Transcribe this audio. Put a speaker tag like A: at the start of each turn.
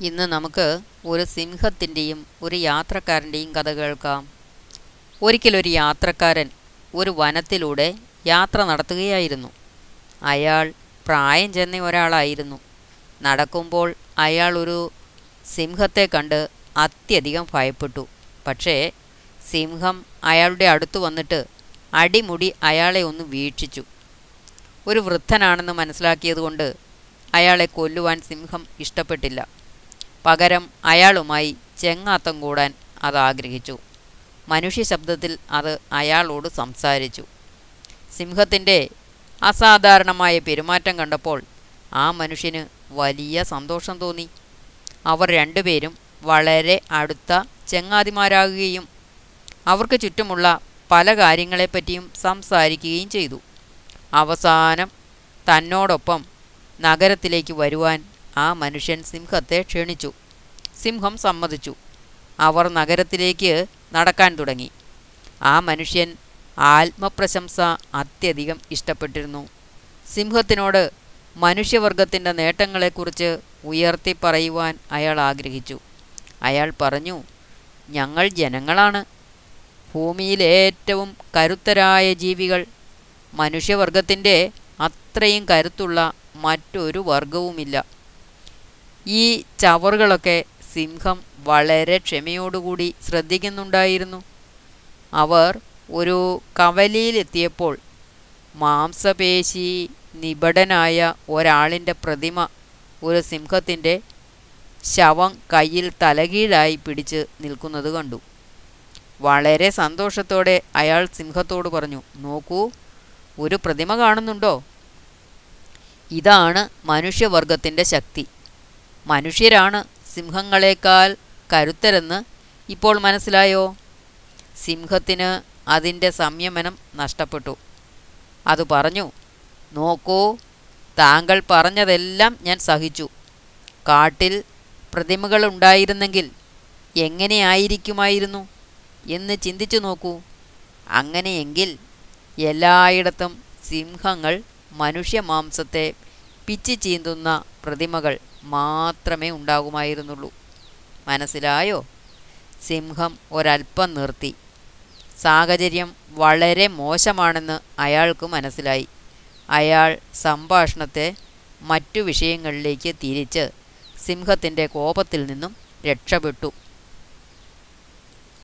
A: ഇന്ന് നമുക്ക് ഒരു സിംഹത്തിന്റെയും ഒരു യാത്രക്കാരന്റെയും കഥ കേൾക്കാം. ഒരിക്കലൊരു യാത്രക്കാരൻ ഒരു വനത്തിലൂടെ യാത്ര നടത്തുകയായിരുന്നു. അയാൾ പ്രായം ചെന്ന ഒരാളായിരുന്നു. നടക്കുമ്പോൾ അയാൾ ഒരു സിംഹത്തെ കണ്ട് അത്യധികം ഭയപ്പെട്ടു. പക്ഷേ സിംഹം അയാളുടെ അടുത്ത് വന്നിട്ട് അടിമുടി അയാളെ ഒന്ന് വീക്ഷിച്ചു. ഒരു വൃദ്ധനാണെന്ന് മനസ്സിലാക്കിയതുകൊണ്ട് അയാളെ കൊല്ലുവാൻ സിംഹം ഇഷ്ടപ്പെട്ടില്ല. പകരം അയാളുമായി ചെങ്ങാത്തം കൂടാൻ അത് ആഗ്രഹിച്ചു. മനുഷ്യ ശബ്ദത്തിൽ അത് അയാളോട് സംസാരിച്ചു. സിംഹത്തിന്റെ അസാധാരണമായ പെരുമാറ്റം കണ്ടപ്പോൾ ആ മനുഷ്യന് വലിയ സന്തോഷം തോന്നി. അവർ രണ്ടുപേരും വളരെ അടുത്ത ചെങ്ങാതിമാരാകുകയും അവർക്ക് ചുറ്റുമുള്ള പല കാര്യങ്ങളെപ്പറ്റിയും സംസാരിക്കുകയും ചെയ്തു. അവസാനം തന്നോടൊപ്പം നഗരത്തിലേക്ക് വരുവാൻ ആ മനുഷ്യൻ സിംഹത്തെ ക്ഷണിച്ചു. സിംഹം സമ്മതിച്ചു. അവർ നഗരത്തിലേക്ക് നടക്കാൻ തുടങ്ങി. ആ മനുഷ്യൻ ആത്മപ്രശംസ അത്യധികം ഇഷ്ടപ്പെട്ടിരുന്നു. സിംഹത്തിനോട് മനുഷ്യവർഗത്തിന്റെ നേട്ടങ്ങളെക്കുറിച്ച് ഉയർത്തി പറയുവാൻ അയാൾ ആഗ്രഹിച്ചു. അയാൾ പറഞ്ഞു ഞങ്ങൾ ജനങ്ങളാണ്. ഭൂമിയിലെ ഏറ്റവും കരുത്തരായ ജീവികൾ. മനുഷ്യവർഗത്തിന്റെ അത്രയും കരുത്തുള്ള മറ്റൊരു വർഗവുമില്ല. ഈ ചവറുകളൊക്കെ സിംഹം വളരെ ക്ഷമയോടുകൂടി ശ്രദ്ധിക്കുന്നുണ്ടായിരുന്നു. അവർ ഒരു കവലിയിലെത്തിയപ്പോൾ മാംസപേശി നിബടനായ ഒരാളിന്റെ പ്രതിമ ഒരു സിംഹത്തിന്റെ ശവം കയ്യിൽ തലകീഴായി പിടിച്ച് നിൽക്കുന്നത് കണ്ടു. വളരെ സന്തോഷത്തോടെ അയാൾ സിംഹത്തോട് പറഞ്ഞു നോക്കൂ ഒരു പ്രതിമ കാണുന്നുണ്ടോ? ഇതാണ് മനുഷ്യവർഗത്തിന്റെ ശക്തി. മനുഷ്യരാണ് സിംഹങ്ങളെക്കാൾ കരുത്തരെന്ന് ഇപ്പോൾ മനസ്സിലായോ? സിംഹത്തിന് അതിന്റെ സംയമനം നഷ്ടപ്പെട്ടു. അത് പറഞ്ഞു നോക്കൂ താങ്കൾ പറഞ്ഞതെല്ലാം ഞാൻ സഹിച്ചു. കാട്ടിൽ പ്രതിമകൾ ഉണ്ടായിരുന്നെങ്കിൽ എങ്ങനെയായിരിക്കുമായിരുന്നു എന്ന് ചിന്തിച്ചു നോക്കൂ. അങ്ങനെയെങ്കിൽ എല്ലായിടത്തും സിംഹങ്ങൾ മനുഷ്യമാംസത്തെ പിച്ചി ചീന്തുന്ന പ്രതിമകൾ മാത്രമേ ഉണ്ടാകുമായിരുന്നുള്ളൂ. മനസ്സിലായോ? സിംഹം ഒരൽപ്പം നിർത്തി. സാഹചര്യം വളരെ മോശമാണെന്ന് അയാൾക്ക് മനസ്സിലായി. അയാൾ സംഭാഷണത്തെ മറ്റു വിഷയങ്ങളിലേക്ക് തിരിച്ച് സിംഹത്തിന്റെ കോപത്തിൽ നിന്നും രക്ഷപ്പെട്ടു.